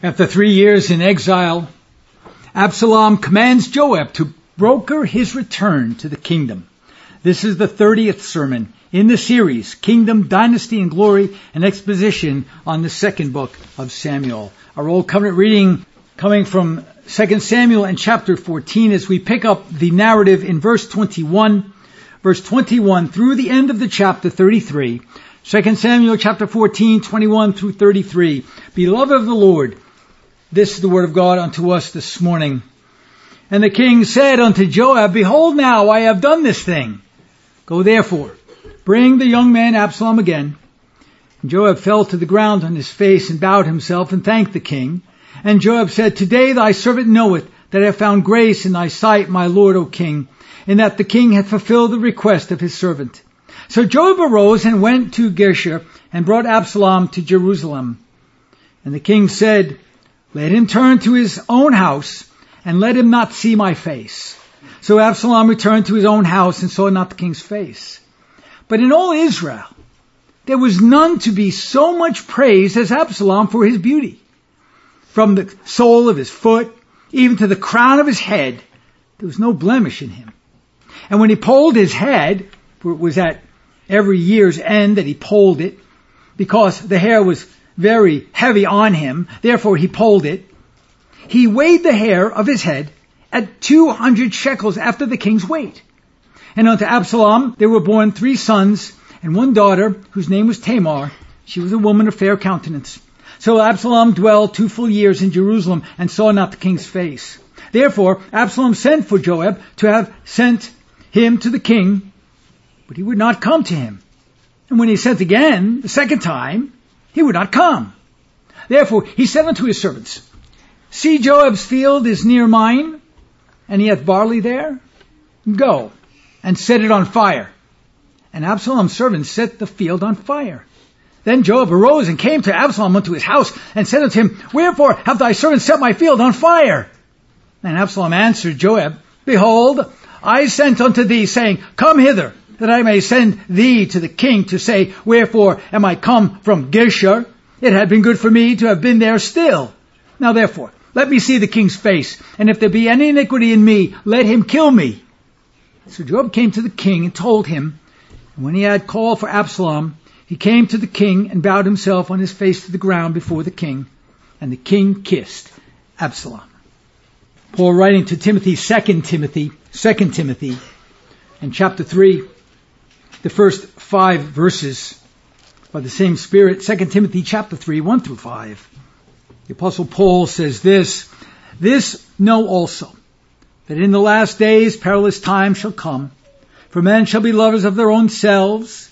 After three years in exile, Absalom commands Joab to broker his return to the kingdom. This is the 30th sermon in the series, Kingdom, Dynasty, and Glory, an exposition on the second book of Samuel. Our Old Covenant reading coming from 2 Samuel and chapter 14 as we pick up the narrative in verse 21, verse 21 through the end of the chapter 33. 2 Samuel chapter 14, 21 through 33. Beloved of the Lord, this is the word of God unto us this morning. And the king said unto Joab, Behold now, I have done this thing. Go therefore, bring the young man Absalom again. And Joab fell to the ground on his face and bowed himself and thanked the king. And Joab said, Today thy servant knoweth that I have found grace in thy sight, my lord, O king, and that the king hath fulfilled the request of his servant. So Joab arose and went to Geshur and brought Absalom to Jerusalem. And the king said, let him turn to his own house, and let him not see my face. So Absalom returned to his own house and saw not the king's face. But in all Israel, there was none to be so much praised as Absalom for his beauty. From the sole of his foot, even to the crown of his head, there was no blemish in him. And when he polled his head, for it was at every year's end that he polled it, because the hair was very heavy on him, therefore he pulled it. He weighed the hair of his head at 200 shekels after the king's weight. And unto Absalom there were born three sons and one daughter whose name was Tamar. She was a woman of fair countenance. So Absalom dwelled two full years in Jerusalem and saw not the king's face. Therefore Absalom sent for Joab to have sent him to the king, but he would not come to him. And when he sent again, the second time, he would not come. Therefore he said unto his servants, See Joab's field is near mine, and he hath barley there. Go and set it on fire. And Absalom's servants set the field on fire. Then Joab arose and came to Absalom unto his house, and said unto him, Wherefore have thy servants set my field on fire? And Absalom answered Joab, Behold, I sent unto thee, saying, Come hither, that I may send thee to the king to say, Wherefore am I come from Geshur? It had been good for me to have been there still. Now therefore, let me see the king's face, and if there be any iniquity in me, let him kill me. So Joab came to the king and told him, and when he had called for Absalom, he came to the king and bowed himself on his face to the ground before the king, and the king kissed Absalom. Paul writing to Timothy, 2 Timothy, 2 Timothy, in chapter 3, the first five verses by the same Spirit, 2 Timothy chapter 3, 1 through 5. The apostle Paul says this, This know also, that in the last days perilous times shall come, for men shall be lovers of their own selves,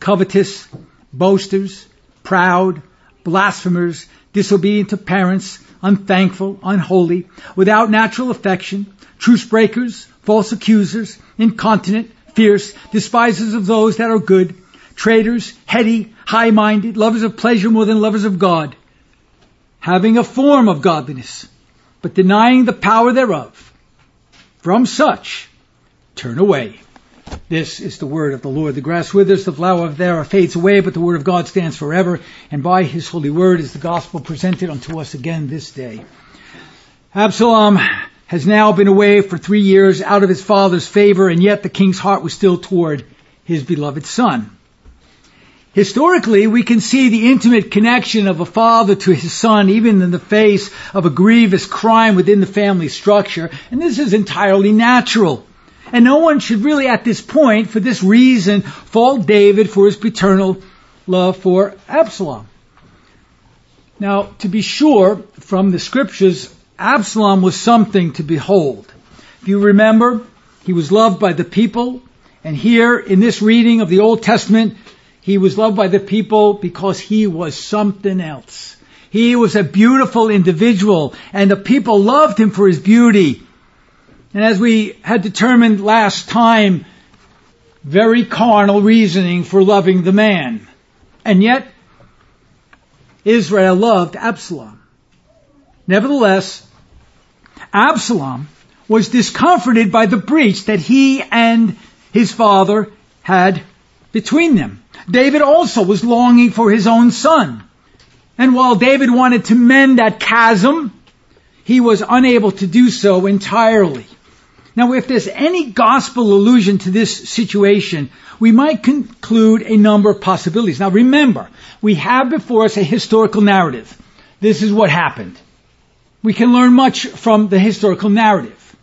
covetous, boasters, proud, blasphemers, disobedient to parents, unthankful, unholy, without natural affection, truce breakers, false accusers, incontinent, fierce, despisers of those that are good, traitors, heady, high-minded, lovers of pleasure more than lovers of God, having a form of godliness, but denying the power thereof. From such, turn away. This is the word of the Lord. The grass withers, the flower thereof fades away, but the word of God stands forever. And by his holy word is the gospel presented unto us again this day. Absalom has now been away for three years out of his father's favor, and yet the king's heart was still toward his beloved son. Historically, we can see the intimate connection of a father to his son, even in the face of a grievous crime within the family structure, and this is entirely natural. And no one should really at this point, for this reason, fault David for his paternal love for Absalom. Now, to be sure, from the scriptures, Absalom was something to behold. If you remember, he was loved by the people, and here in this reading of the Old Testament, he was loved by the people because he was something else. He was a beautiful individual, and the people loved him for his beauty. And as we had determined last time, very carnal reasoning for loving the man. And yet, Israel loved Absalom. Nevertheless, Absalom was discomforted by the breach that he and his father had between them. David also was longing for his own son. And while David wanted to mend that chasm, he was unable to do so entirely. Now, if there's any gospel allusion to this situation, we might conclude a number of possibilities. Now, remember, we have before us a historical narrative. This is what happened. We can learn much from the historical narrative.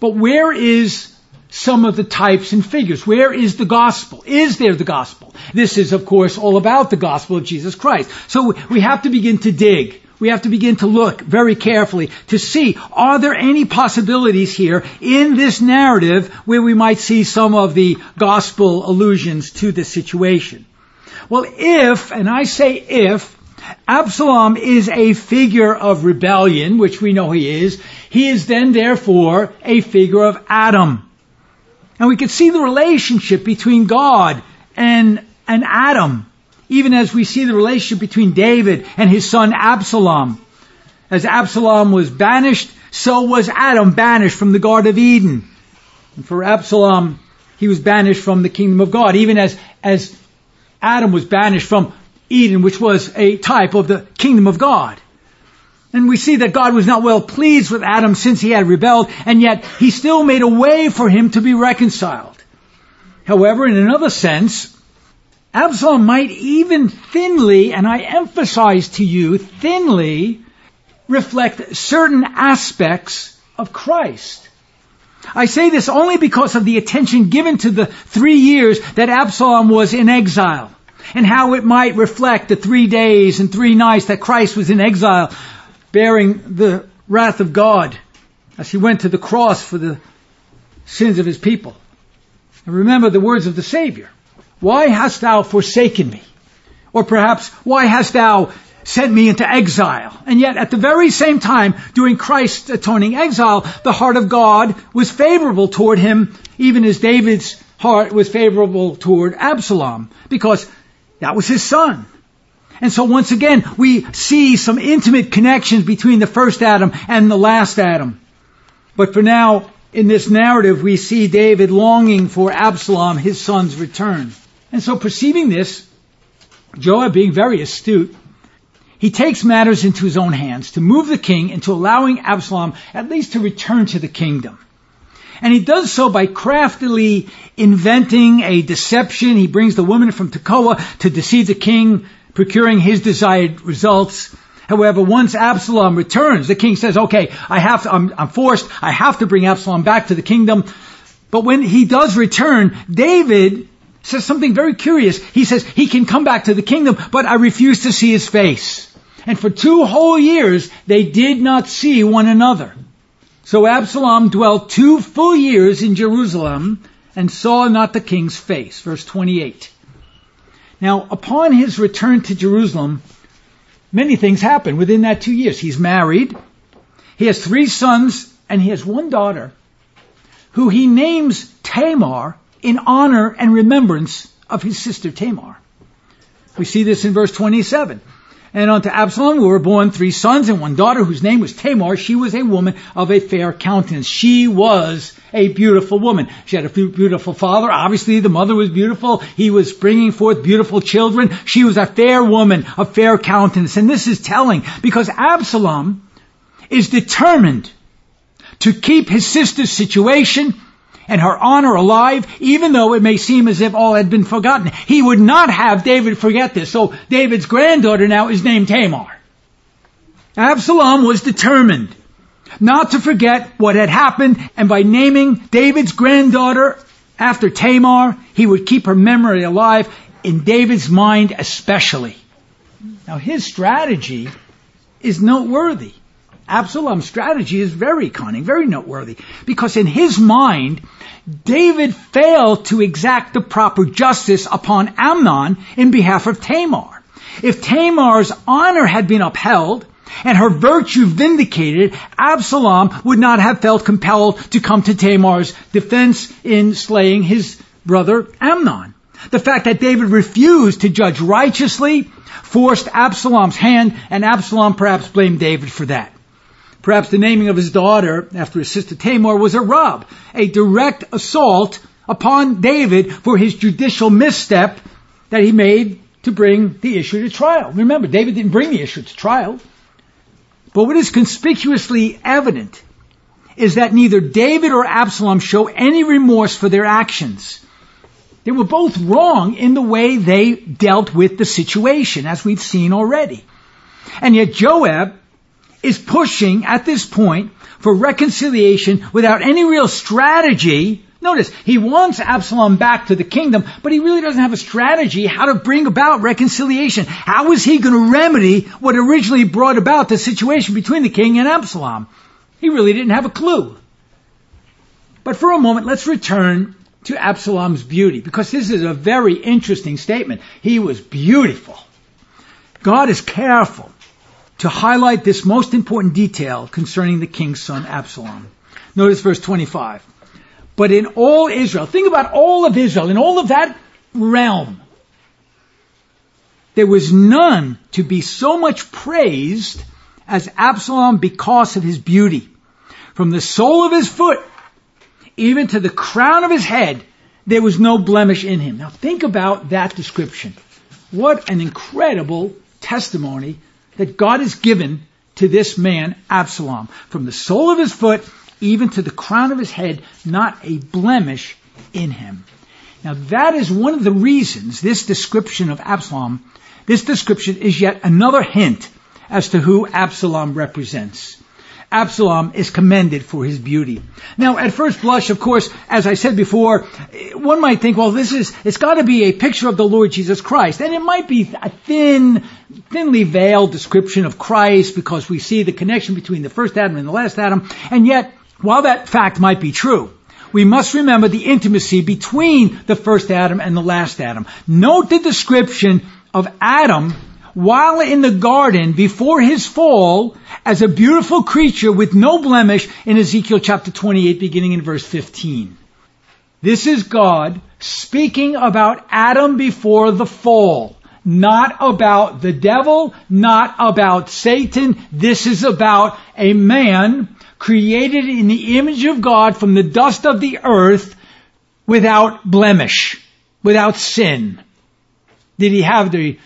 But where is some of the types and figures? Where is the gospel? Is there the gospel? This is, of course, all about the gospel of Jesus Christ. So we have to begin to dig. We have to begin to look very carefully to see, are there any possibilities here in this narrative where we might see some of the gospel allusions to this situation? Well, if, and I say if, Absalom is a figure of rebellion, which we know he is, he is then therefore a figure of Adam. And we can see the relationship between God and, and Adam, even as we see the relationship between David and his son Absalom. As Absalom was banished, so was Adam banished from the Garden of Eden. And for Absalom, he was banished from the kingdom of God, even as, as Adam was banished from Eden, which was a type of the kingdom of God. And we see that God was not well pleased with Adam since he had rebelled, and yet he still made a way for him to be reconciled. However, in another sense, Absalom might even thinly, and I emphasize to you, thinly reflect certain aspects of Christ. I say this only because of the attention given to the three years that Absalom was in exile and how it might reflect the three days and three nights that Christ was in exile bearing the wrath of God as he went to the cross for the sins of his people. And remember the words of the Savior. Why hast thou forsaken me? Or perhaps, why hast thou sent me into exile? And yet at the very same time, during Christ's atoning exile, the heart of God was favorable toward him, even as David's heart was favorable toward Absalom, because that was his son. And so once again, we see some intimate connections between the first Adam and the last Adam. But for now, in this narrative, we see David longing for Absalom, his son's return. And so perceiving this, Joab being very astute, he takes matters into his own hands to move the king into allowing Absalom at least to return to the kingdom. And he does so by craftily inventing a deception. He brings the woman from Tekoa to deceive the king procuring his desired results. However, once Absalom returns, the king says, okay, I have to, I'm, I'm forced, I have to bring Absalom back to the kingdom. But when he does return, David says something very curious. He says, he can come back to the kingdom, but I refuse to see his face. And for two whole years, they did not see one another. So Absalom dwelt two full years in Jerusalem and saw not the king's face. Verse 28. Now, upon his return to Jerusalem, many things happen within that two years. He's married, he has three sons, and he has one daughter who he names Tamar in honor and remembrance of his sister Tamar. We see this in verse 27. And unto Absalom were born three sons and one daughter whose name was Tamar. She was a woman of a fair countenance. She was a beautiful woman. She had a beautiful father. Obviously the mother was beautiful. He was bringing forth beautiful children. She was a fair woman of fair countenance. And this is telling because Absalom is determined to keep his sister's situation and her honor alive, even though it may seem as if all had been forgotten. He would not have David forget this. So David's granddaughter now is named Tamar. Absalom was determined not to forget what had happened, and by naming David's granddaughter after Tamar, he would keep her memory alive in David's mind especially. Now his strategy is noteworthy. Absalom's strategy is very cunning, very noteworthy, because in his mind, David failed to exact the proper justice upon Amnon in behalf of Tamar. If Tamar's honor had been upheld, and her virtue vindicated, Absalom would not have felt compelled to come to Tamar's defense in slaying his brother Amnon. The fact that David refused to judge righteously forced Absalom's hand, and Absalom perhaps blamed David for that. Perhaps the naming of his daughter after his sister Tamar was a rub, a direct assault upon David for his judicial misstep that he made to bring the issue to trial. Remember, David didn't bring the issue to trial. But what is conspicuously evident is that neither David or Absalom show any remorse for their actions. They were both wrong in the way they dealt with the situation, as we've seen already. And yet Joab is pushing at this point for reconciliation without any real strategy. Notice, he wants Absalom back to the kingdom, but he really doesn't have a strategy how to bring about reconciliation. How is he going to remedy what originally brought about the situation between the king and Absalom? He really didn't have a clue. But for a moment, let's return to Absalom's beauty, because this is a very interesting statement. He was beautiful. God is careful to highlight this most important detail concerning the king's son Absalom. Notice verse 25. But in all Israel, think about all of Israel, in all of that realm, there was none to be so much praised as Absalom because of his beauty. From the sole of his foot even to the crown of his head, there was no blemish in him. Now think about that description. What an incredible testimony that God has given to this man, Absalom. From the sole of his foot, even to the crown of his head, not a blemish in him. Now that is one of the reasons this description of Absalom, this description is yet another hint as to who Absalom represents. Absalom is commended for his beauty. Now, at first blush, of course, as I said before, one might think, well, this is, it's gotta be a picture of the Lord Jesus Christ. And it might be a thin, thinly veiled description of Christ because we see the connection between the first Adam and the last Adam. And yet, while that fact might be true, we must remember the intimacy between the first Adam and the last Adam. Note the description of Adam while in the garden before his fall as a beautiful creature with no blemish in Ezekiel chapter 28 beginning in verse 15. This is God speaking about Adam before the fall. Not about the devil, not about Satan. This is about a man created in the image of God from the dust of the earth without blemish, without sin. Did he have the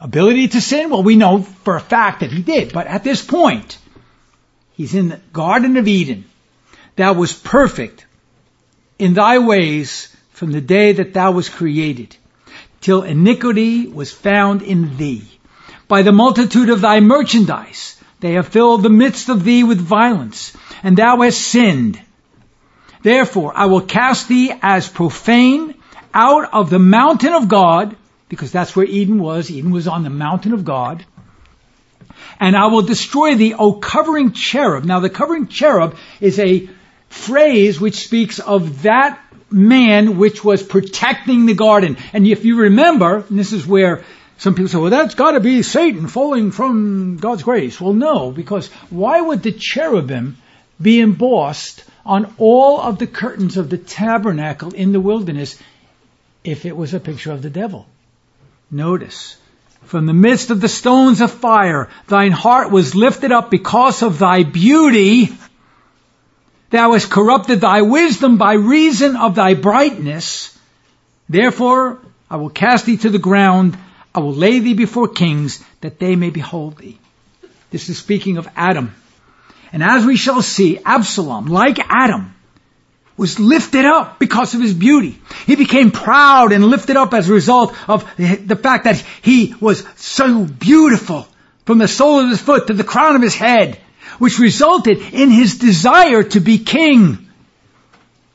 ability to sin? Well, we know for a fact that he did. But at this point, he's in the Garden of Eden that was perfect in thy ways from the day that thou was created, till iniquity was found in thee. By the multitude of thy merchandise, they have filled the midst of thee with violence, and thou hast sinned. Therefore, I will cast thee as profane out of the mountain of God, because that's where Eden was. Eden was on the mountain of God. And I will destroy thee, O covering cherub. Now the covering cherub is a phrase which speaks of that man which was protecting the garden. And if you remember, and this is where some people say, well, that's got to be Satan falling from God's grace. Well, no, because why would the cherubim be embossed on all of the curtains of the tabernacle in the wilderness if it was a picture of the devil? Notice, from the midst of the stones of fire, thine heart was lifted up because of thy beauty. Thou hast corrupted thy wisdom by reason of thy brightness. Therefore, I will cast thee to the ground. I will lay thee before kings that they may behold thee. This is speaking of Adam. And as we shall see, Absalom, like Adam, was lifted up because of his beauty. He became proud and lifted up as a result of the fact that he was so beautiful from the sole of his foot to the crown of his head, which resulted in his desire to be king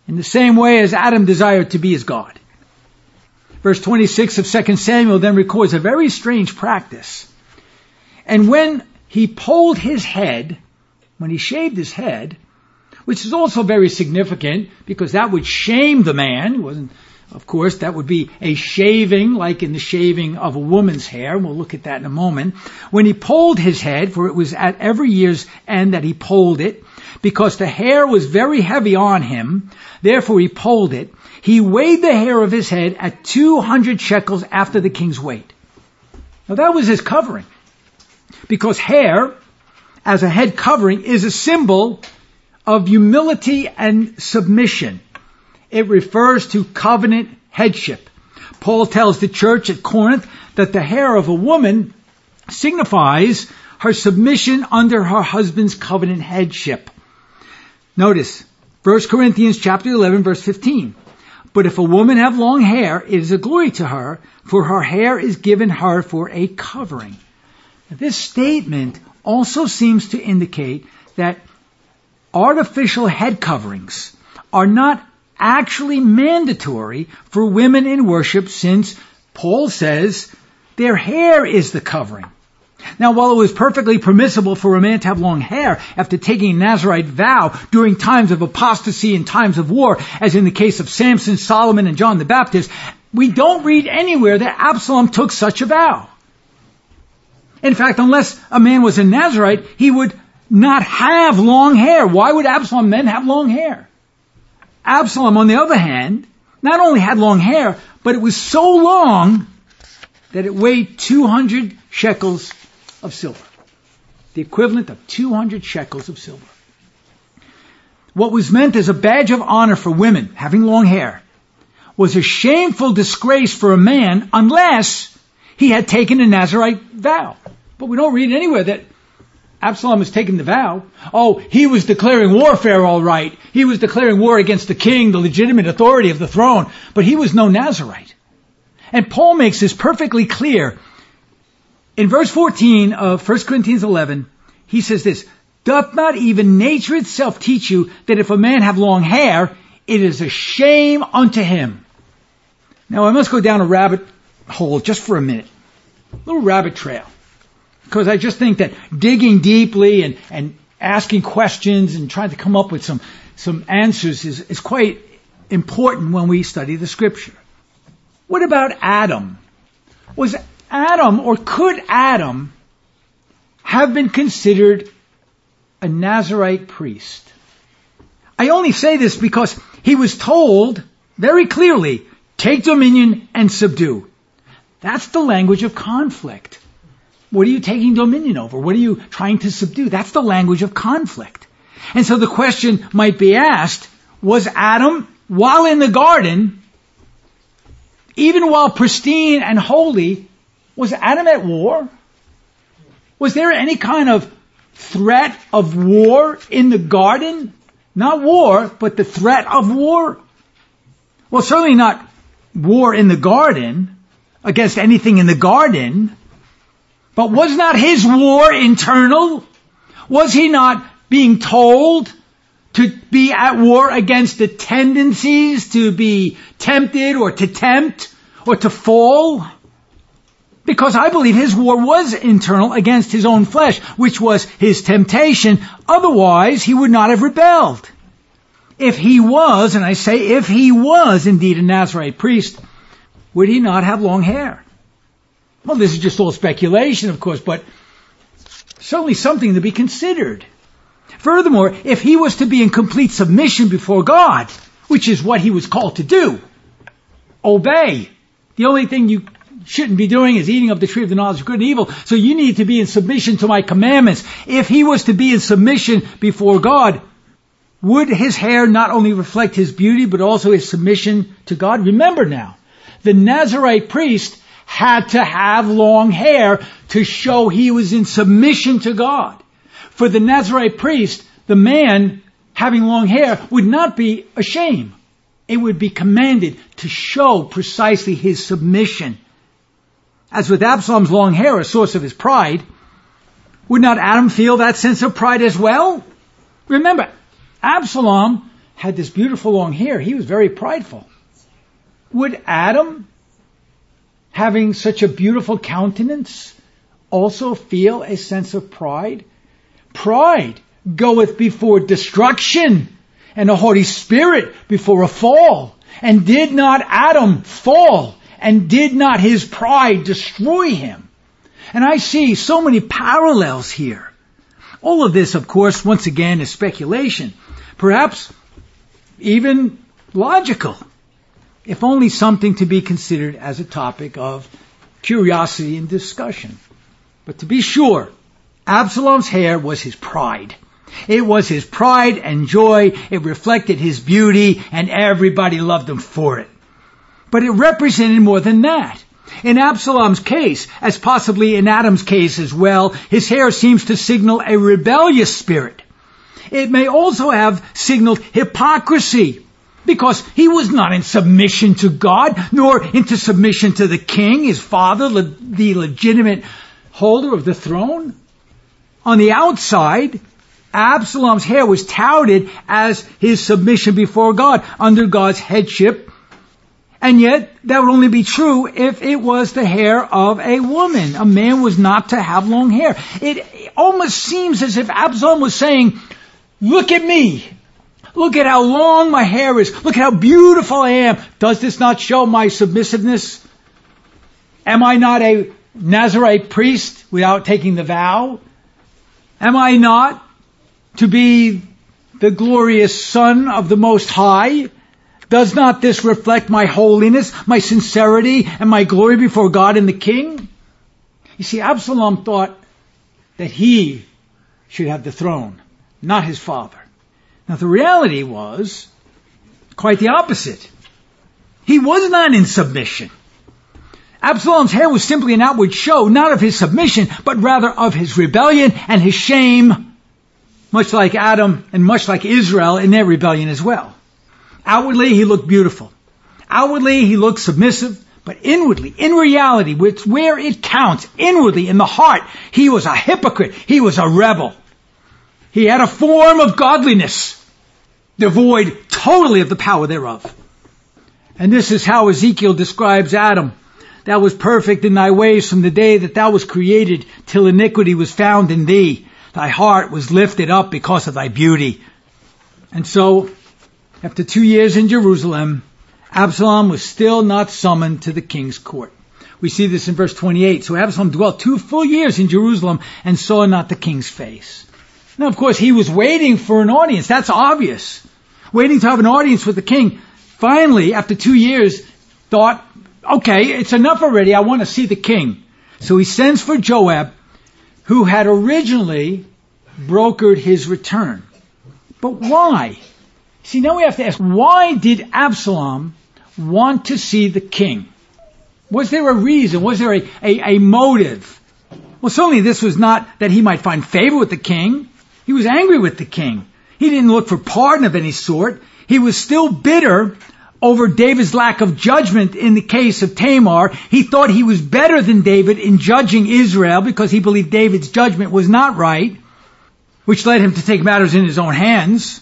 in the same way as Adam desired to be his God. Verse 26 of 2 Samuel then records a very strange practice. And when he pulled his head, when he shaved his head, which is also very significant because that would shame the man. wasn't, of course, that would be a shaving, like in the shaving of a woman's hair. We'll look at that in a moment. When he pulled his head, for it was at every year's end that he pulled it, because the hair was very heavy on him, therefore he pulled it. He weighed the hair of his head at 200 shekels after the king's weight. Now that was his covering. Because hair, as a head covering, is a symbol of humility and submission. It refers to covenant headship. Paul tells the church at Corinth that the hair of a woman signifies her submission under her husband's covenant headship. Notice, 1 Corinthians chapter 11 verse 15. But if a woman have long hair, it is a glory to her, for her hair is given her for a covering. This statement also seems to indicate that artificial head coverings are not actually mandatory for women in worship since Paul says their hair is the covering. Now, while it was perfectly permissible for a man to have long hair after taking a Nazarite vow during times of apostasy and times of war, as in the case of Samson, Solomon, and John the Baptist, we don't read anywhere that Absalom took such a vow. In fact, unless a man was a Nazarite, he would not have long hair. Why would Absalom then have long hair? Absalom, on the other hand, not only had long hair, but it was so long that it weighed 200 shekels of silver. The equivalent of 200 shekels of silver. What was meant as a badge of honor for women having long hair was a shameful disgrace for a man unless he had taken a Nazarite vow. But we don't read anywhere that Absalom has taken the vow. Oh, he was declaring warfare all right. He was declaring war against the king, the legitimate authority of the throne, but he was no Nazarite. And Paul makes this perfectly clear. In verse 14 of 1 Corinthians 11, he says this, Doth not even nature itself teach you that if a man have long hair, it is a shame unto him? Now I must go down a rabbit hole just for a minute. A little rabbit trail. Because I just think that digging deeply and, and asking questions and trying to come up with some, some answers is, is quite important when we study the scripture. What about Adam? Was Adam or could Adam have been considered a Nazarite priest? I only say this because he was told very clearly, take dominion and subdue. That's the language of conflict. What are you taking dominion over? What are you trying to subdue? That's the language of conflict. And so the question might be asked, was Adam, while in the garden, even while pristine and holy, was Adam at war? Was there any kind of threat of war in the garden? Not war, but the threat of war? Well, certainly not war in the garden against anything in the garden, but was not his war internal? Was he not being told to be at war against the tendencies to be tempted or to tempt or to fall? Because I believe his war was internal against his own flesh, which was his temptation. Otherwise, he would not have rebelled. If he was, and I say if he was indeed a Nazarite priest, would he not have long hair? Well, this is just all speculation, of course, but certainly something to be considered. Furthermore, if he was to be in complete submission before God, which is what he was called to do, obey. The only thing you shouldn't be doing is eating of the tree of the knowledge of good and evil. So you need to be in submission to my commandments. If he was to be in submission before God, would his hair not only reflect his beauty, but also his submission to God? Remember now, the Nazarite priest had to have long hair to show he was in submission to God. For the Nazarite priest, the man having long hair would not be a shame. It would be commanded to show precisely his submission. As with Absalom's long hair, a source of his pride, would not Adam feel that sense of pride as well? Remember, Absalom had this beautiful long hair. He was very prideful. Would Adam having such a beautiful countenance, also feel a sense of pride? Pride goeth before destruction, and a haughty spirit before a fall. And did not Adam fall? And did not his pride destroy him? And I see so many parallels here. All of this, of course, once again is speculation. Perhaps even logical if only something to be considered as a topic of curiosity and discussion. But to be sure, Absalom's hair was his pride. It was his pride and joy. It reflected his beauty and everybody loved him for it. But it represented more than that. In Absalom's case, as possibly in Adam's case as well, his hair seems to signal a rebellious spirit. It may also have signaled hypocrisy because he was not in submission to God nor into submission to the king, his father, the legitimate holder of the throne. On the outside, Absalom's hair was touted as his submission before God under God's headship and yet, that would only be true if it was the hair of a woman. A man was not to have long hair. It almost seems as if Absalom was saying, look at me. Look at how long my hair is. Look at how beautiful I am. Does this not show my submissiveness? Am I not a Nazarite priest without taking the vow? Am I not to be the glorious son of the Most High? Does not this reflect my holiness, my sincerity, and my glory before God and the king? You see, Absalom thought that he should have the throne, not his father. Now the reality was quite the opposite. He was not in submission. Absalom's hair was simply an outward show, not of his submission, but rather of his rebellion and his shame, much like Adam and much like Israel in their rebellion as well. Outwardly, he looked beautiful. Outwardly, he looked submissive, but inwardly, in reality, where it counts, inwardly, in the heart, he was a hypocrite. He was a rebel. He had a form of godliness, devoid totally of the power thereof. And this is how Ezekiel describes Adam. Thou was perfect in thy ways from the day that thou was created till iniquity was found in thee. Thy heart was lifted up because of thy beauty. And so after two years in Jerusalem, Absalom was still not summoned to the king's court. We see this in verse 28. So Absalom dwelt two full years in Jerusalem and saw not the king's face. Now, of course, he was waiting for an audience. That's obvious. Waiting to have an audience with the king. Finally, after two years, thought, okay, it's enough already. I want to see the king. So he sends for Joab, who had originally brokered his return. But why? See, now we have to ask, why did Absalom want to see the king? Was there a reason? Was there a, a, a motive? Well, certainly this was not that he might find favor with the king. He was angry with the king. He didn't look for pardon of any sort. He was still bitter over David's lack of judgment in the case of Tamar. He thought he was better than David in judging Israel because he believed David's judgment was not right, which led him to take matters in his own hands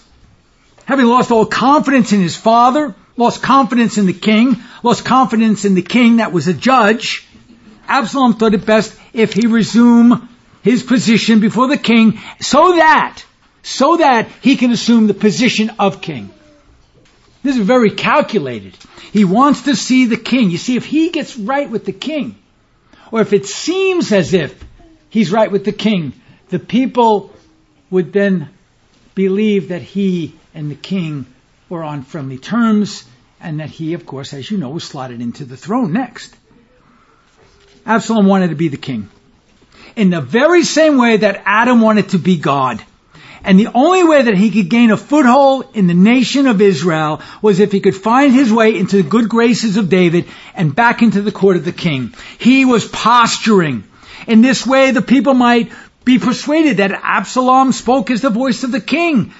having lost all confidence in his father, lost confidence in the king, lost confidence in the king that was a judge, Absalom thought it best if he resume his position before the king so that, so that he can assume the position of king. This is very calculated. He wants to see the king. You see, if he gets right with the king, or if it seems as if he's right with the king, the people would then believe that he and the king were on friendly terms, and that he, of course, as you know, was slotted into the throne next. Absalom wanted to be the king. In the very same way that Adam wanted to be God. And the only way that he could gain a foothold in the nation of Israel was if he could find his way into the good graces of David and back into the court of the king. He was posturing. In this way, the people might be persuaded that Absalom spoke as the voice of the king,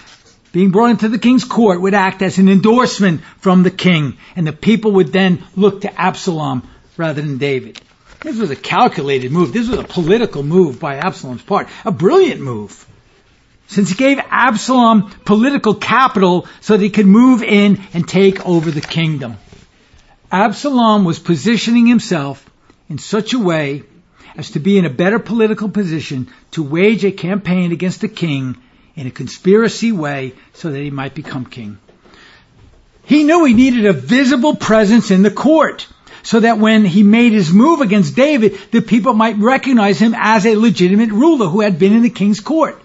being brought into the king's court would act as an endorsement from the king, and the people would then look to Absalom rather than David. This was a calculated move. This was a political move by Absalom's part. A brilliant move. Since he gave Absalom political capital so that he could move in and take over the kingdom. Absalom was positioning himself in such a way as to be in a better political position to wage a campaign against the king in a conspiracy way so that he might become king. He knew he needed a visible presence in the court so that when he made his move against David, the people might recognize him as a legitimate ruler who had been in the king's court.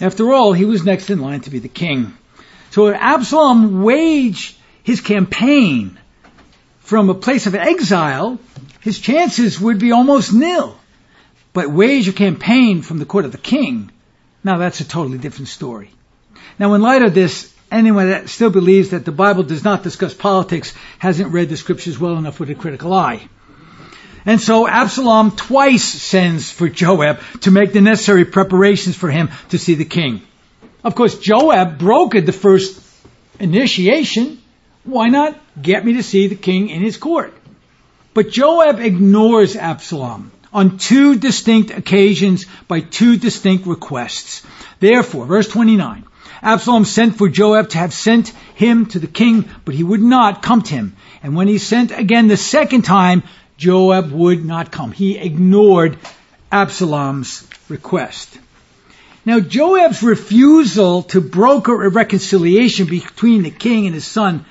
After all, he was next in line to be the king. So if Absalom waged his campaign from a place of exile, his chances would be almost nil. But wage a campaign from the court of the king, now that's a totally different story. Now in light of this, anyone that still believes that the Bible does not discuss politics hasn't read the scriptures well enough with a critical eye. And so Absalom twice sends for Joab to make the necessary preparations for him to see the king. Of course, Joab brokered the first initiation. Why not get me to see the king in his court? But Joab ignores Absalom on two distinct occasions by two distinct requests. Therefore, verse 29, Absalom sent for Joab to have sent him to the king, but he would not come to him. And when he sent again the second time, Joab would not come. He ignored Absalom's request. Now, Joab's refusal to broker a reconciliation between the king and his son,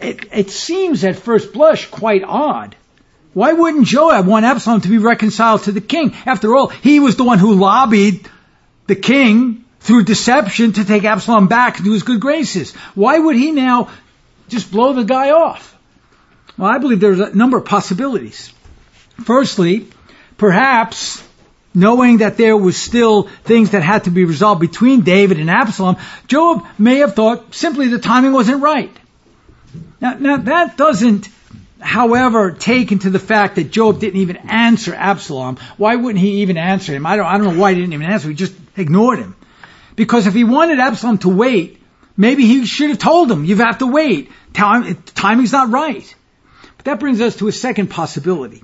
it, it seems at first blush quite odd. Why wouldn't Joab want Absalom to be reconciled to the king? After all, he was the one who lobbied the king through deception to take Absalom back into his good graces. Why would he now just blow the guy off? Well, I believe there's a number of possibilities. Firstly, perhaps knowing that there was still things that had to be resolved between David and Absalom, Joab may have thought simply the timing wasn't right. Now, now that doesn't, however, take into the fact that Joab didn't even answer Absalom. Why wouldn't he even answer him? I don't, I don't know why he didn't even answer. He just ignored him. Because if he wanted Absalom to wait, maybe he should have told him, you have to wait. Time, timing's not right. But that brings us to a second possibility.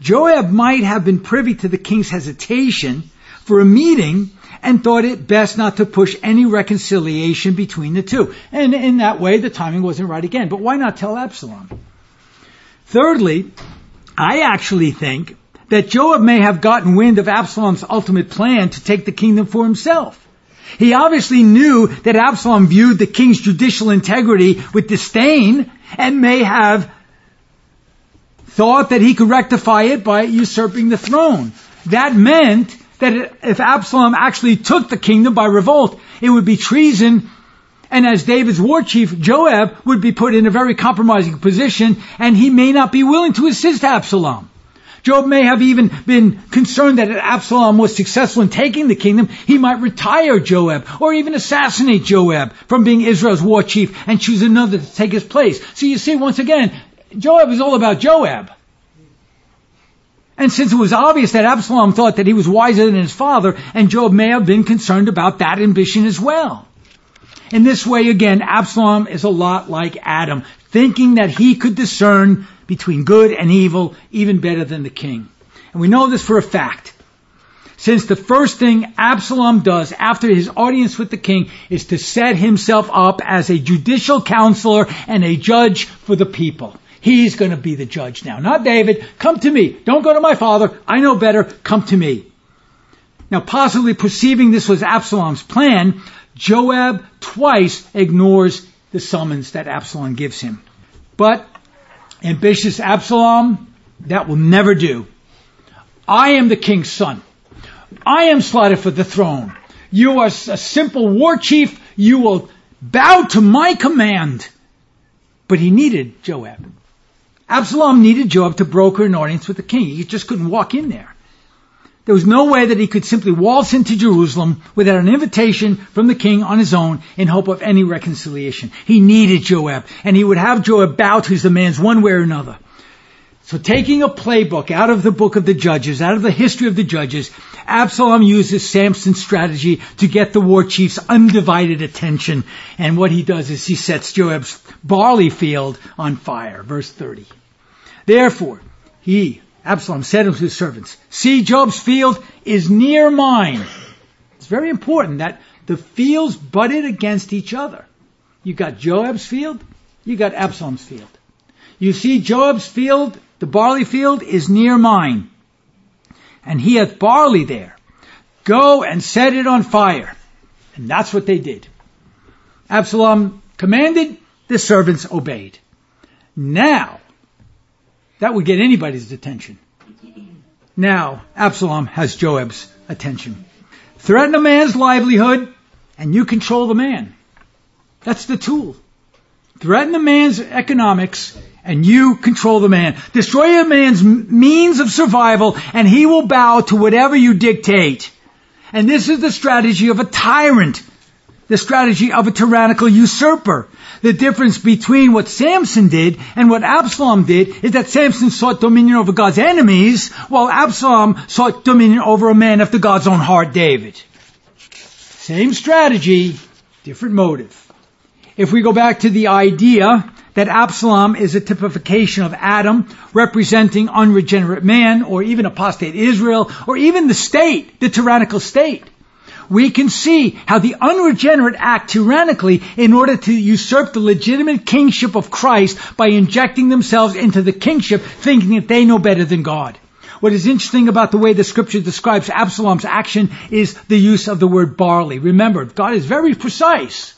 Joab might have been privy to the king's hesitation for a meeting and thought it best not to push any reconciliation between the two. And in that way, the timing wasn't right again. But why not tell Absalom? Thirdly, I actually think that Joab may have gotten wind of Absalom's ultimate plan to take the kingdom for himself. He obviously knew that Absalom viewed the king's judicial integrity with disdain and may have thought that he could rectify it by usurping the throne. That meant that if Absalom actually took the kingdom by revolt, it would be treason and as David's war chief, Joab would be put in a very compromising position and he may not be willing to assist Absalom. Joab may have even been concerned that if Absalom was successful in taking the kingdom, he might retire Joab or even assassinate Joab from being Israel's war chief and choose another to take his place. So you see, once again, Joab is all about Joab. And since it was obvious that Absalom thought that he was wiser than his father, and Joab may have been concerned about that ambition as well. In this way, again, Absalom is a lot like Adam, thinking that he could discern between good and evil even better than the king. And we know this for a fact. Since the first thing Absalom does after his audience with the king is to set himself up as a judicial counselor and a judge for the people. He's going to be the judge now, not David. Come to me. Don't go to my father. I know better. Come to me. Now, possibly perceiving this was Absalom's plan, Joab twice ignores the summons that Absalom gives him. But ambitious Absalom, that will never do. I am the king's son. I am slotted for the throne. You are a simple war chief. You will bow to my command. But he needed Joab. Absalom needed Joab to broker an audience with the king. He just couldn't walk in there. There was no way that he could simply waltz into Jerusalem without an invitation from the king on his own in hope of any reconciliation. He needed Joab, and he would have Joab bow to his demands one way or another. So taking a playbook out of the book of the Judges, out of the history of the Judges, Absalom uses Samson's strategy to get the war chief's undivided attention. And what he does is he sets Joab's barley field on fire. Verse 30. Therefore, he, Absalom said unto his servants, See, Joab's field is near mine. It's very important that the fields butted against each other. You got Joab's field, you got Absalom's field. You see, Joab's field, the barley field, is near mine, and he hath barley there. Go and set it on fire. And that's what they did. Absalom commanded, the servants obeyed. Now, that would get anybody's attention. Now, Absalom has Joab's attention. Threaten a man's livelihood, and you control the man. That's the tool. Threaten a man's economics, and you control the man. Destroy a man's means of survival, and he will bow to whatever you dictate. And this is the strategy of a tyrant. The strategy of a tyrannical usurper. The difference between what Samson did and what Absalom did is that Samson sought dominion over God's enemies, while Absalom sought dominion over a man after God's own heart, David. Same strategy, different motive. If we go back to the idea that Absalom is a typification of Adam, representing unregenerate man, or even apostate Israel, or even the state, the tyrannical state, we can see how the unregenerate act tyrannically in order to usurp the legitimate kingship of Christ by injecting themselves into the kingship, thinking that they know better than God. What is interesting about the way the scripture describes Absalom's action is the use of the word barley. Remember, God is very precise.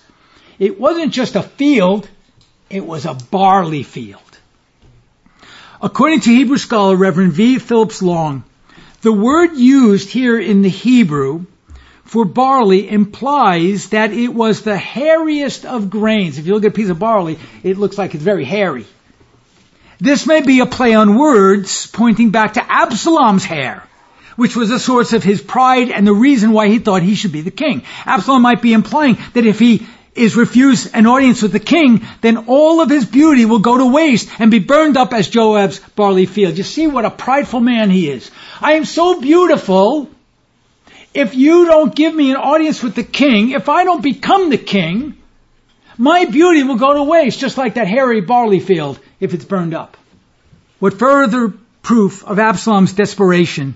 It wasn't just a field, it was a barley field. According to Hebrew scholar Reverend V. Philips Long, the word used here in the Hebrew for barley implies that it was the hairiest of grains. If you look at a piece of barley, it looks like it's very hairy. This may be a play on words pointing back to Absalom's hair, which was a source of his pride and the reason why he thought he should be the king. Absalom might be implying that if he is refused an audience with the king, then all of his beauty will go to waste and be burned up as Joab's barley field. You see what a prideful man he is. I am so beautiful if you don't give me an audience with the king, if I don't become the king, my beauty will go to waste, just like that hairy barley field if it's burned up. What further proof of Absalom's desperation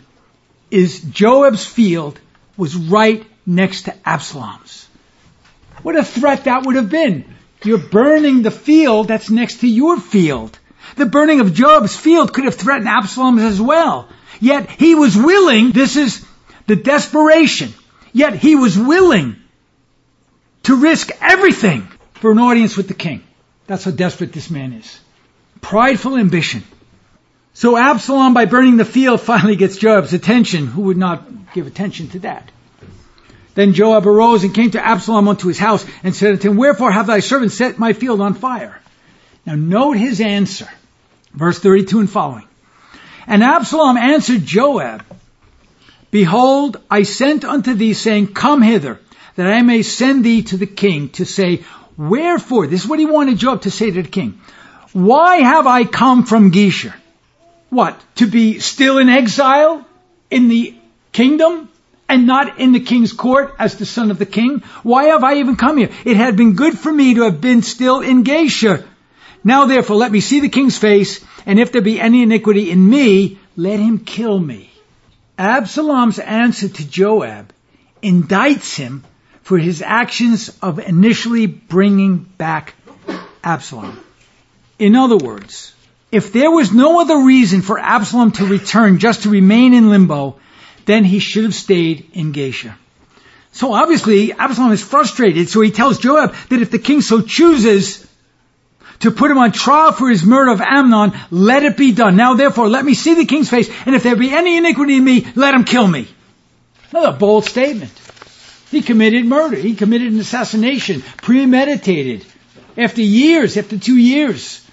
is Joab's field was right next to Absalom's. What a threat that would have been. You're burning the field that's next to your field. The burning of Joab's field could have threatened Absalom's as well. Yet he was willing, this is the desperation. Yet he was willing to risk everything for an audience with the king. That's how desperate this man is. Prideful ambition. So Absalom, by burning the field, finally gets Joab's attention. Who would not give attention to that? Then Joab arose and came to Absalom unto his house and said unto him, Wherefore have thy servant set my field on fire? Now note his answer. Verse 32 and following. And Absalom answered Joab, Behold, I sent unto thee, saying, Come hither, that I may send thee to the king to say, Wherefore? This is what he wanted Joab to say to the king. Why have I come from Geshur? What? To be still in exile in the kingdom and not in the king's court as the son of the king? Why have I even come here? It had been good for me to have been still in Geshur. Now therefore let me see the king's face, and if there be any iniquity in me, let him kill me. Absalom's answer to Joab indicts him for his actions of initially bringing back Absalom. In other words, if there was no other reason for Absalom to return just to remain in limbo, then he should have stayed in Geshur. So obviously, Absalom is frustrated, so he tells Joab that if the king so chooses, to put him on trial for his murder of Amnon, let it be done. Now therefore, let me see the king's face, and if there be any iniquity in me, let him kill me. Another bold statement. He committed murder. He committed an assassination, premeditated. After years, after two years.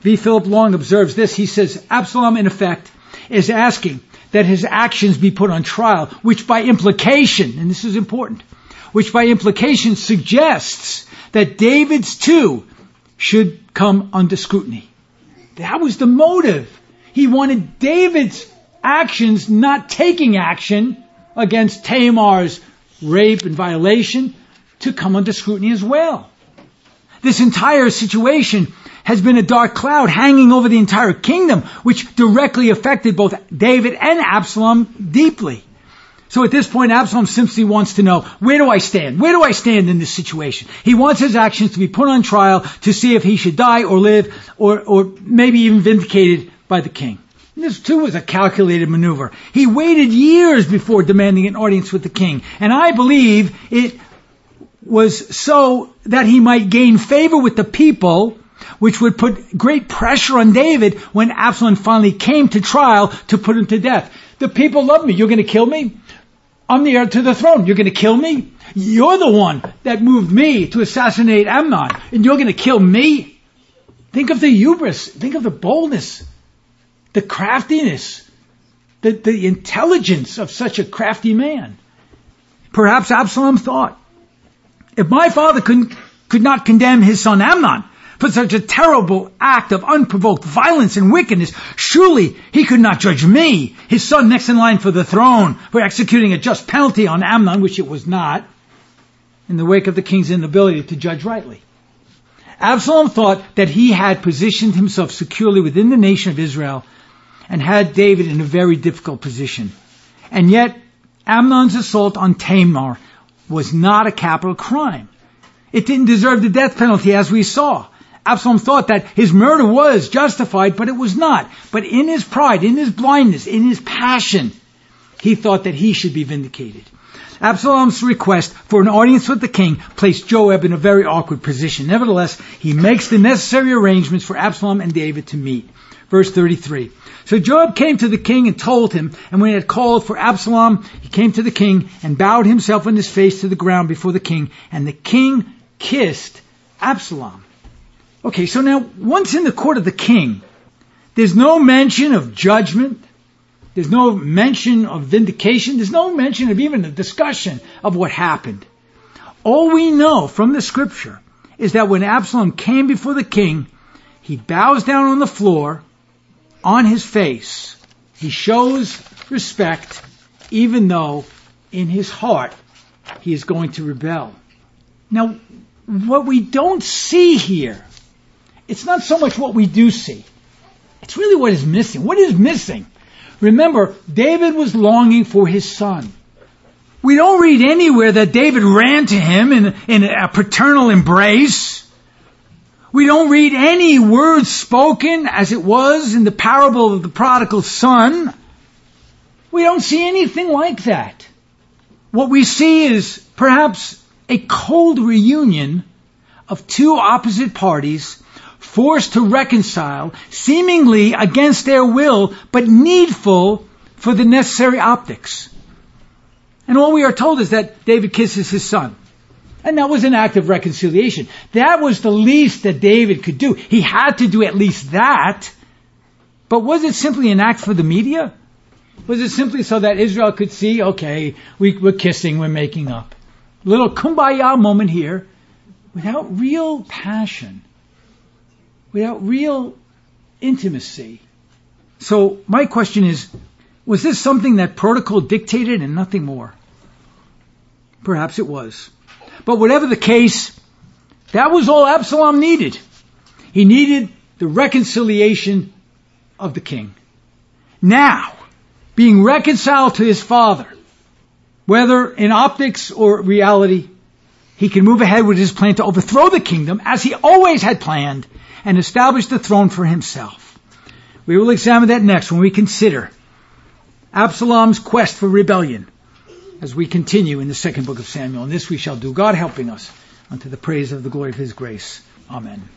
V. Philip Long observes this. He says, Absalom, in effect, is asking that his actions be put on trial, which by implication, and this is important, which by implication suggests that David's too should come under scrutiny. That was the motive. He wanted David's actions not taking action against Tamar's rape and violation to come under scrutiny as well. This entire situation has been a dark cloud hanging over the entire kingdom, which directly affected both David and Absalom deeply. So at this point, Absalom simply wants to know, where do I stand? Where do I stand in this situation? He wants his actions to be put on trial to see if he should die or live, or, or maybe even vindicated by the king. This too was a calculated maneuver. He waited years before demanding an audience with the king. And I believe it was so that he might gain favor with the people, which would put great pressure on David when Absalom finally came to trial to put him to death. The people love me. You're going to kill me? I'm the heir to the throne. You're going to kill me? You're the one that moved me to assassinate Amnon, and you're going to kill me? Think of the hubris. Think of the boldness, the craftiness, the, the intelligence of such a crafty man. Perhaps Absalom thought, If my father could, could not condemn his son Amnon for such a terrible act of unprovoked violence and wickedness, surely he could not judge me, his son next in line for the throne, for executing a just penalty on Amnon, which it was not, in the wake of the king's inability to judge rightly. Absalom thought that he had positioned himself securely within the nation of Israel and had David in a very difficult position. And yet, Amnon's assault on Tamar was not a capital crime. It didn't deserve the death penalty as we saw. Absalom thought that his murder was justified, but it was not. But in his pride, in his blindness, in his passion, he thought that he should be vindicated. Absalom's request for an audience with the king placed Joab in a very awkward position. Nevertheless, he makes the necessary arrangements for Absalom and David to meet. Verse 33. So Joab came to the king and told him, and when he had called for Absalom, he came to the king and bowed himself on his face to the ground before the king, and the king kissed Absalom. Okay, so now, once in the court of the king, there's no mention of judgment, there's no mention of vindication. There's no mention of even a discussion of what happened. All we know from the scripture is that when Absalom came before the king, he bows down on the floor on his face. He shows respect even though in his heart he is going to rebel. Now, what we don't see here, it's not so much what we do see. It's really what is missing. What is missing? Remember, David was longing for his son. We don't read anywhere that David ran to him in, in a paternal embrace. We don't read any words spoken as it was in the parable of the prodigal son. We don't see anything like that. What we see is perhaps a cold reunion of two opposite parties forced to reconcile, seemingly against their will, but needful for the necessary optics. And all we are told is that David kisses his son. And that was an act of reconciliation. That was the least that David could do. He had to do at least that. But was it simply an act for the media? Was it simply so that Israel could see, okay, we, we're kissing, we're making up? Little kumbaya moment here without real passion without real intimacy. So my question is, was this something that protocol dictated and nothing more? Perhaps it was. But whatever the case, that was all Absalom needed. He needed the reconciliation of the king. Now, being reconciled to his father, whether in optics or reality, he can move ahead with his plan to overthrow the kingdom as he always had planned and establish the throne for himself. We will examine that next when we consider Absalom's quest for rebellion as we continue in the second book of Samuel. And this we shall do, God helping us unto the praise of the glory of his grace. Amen.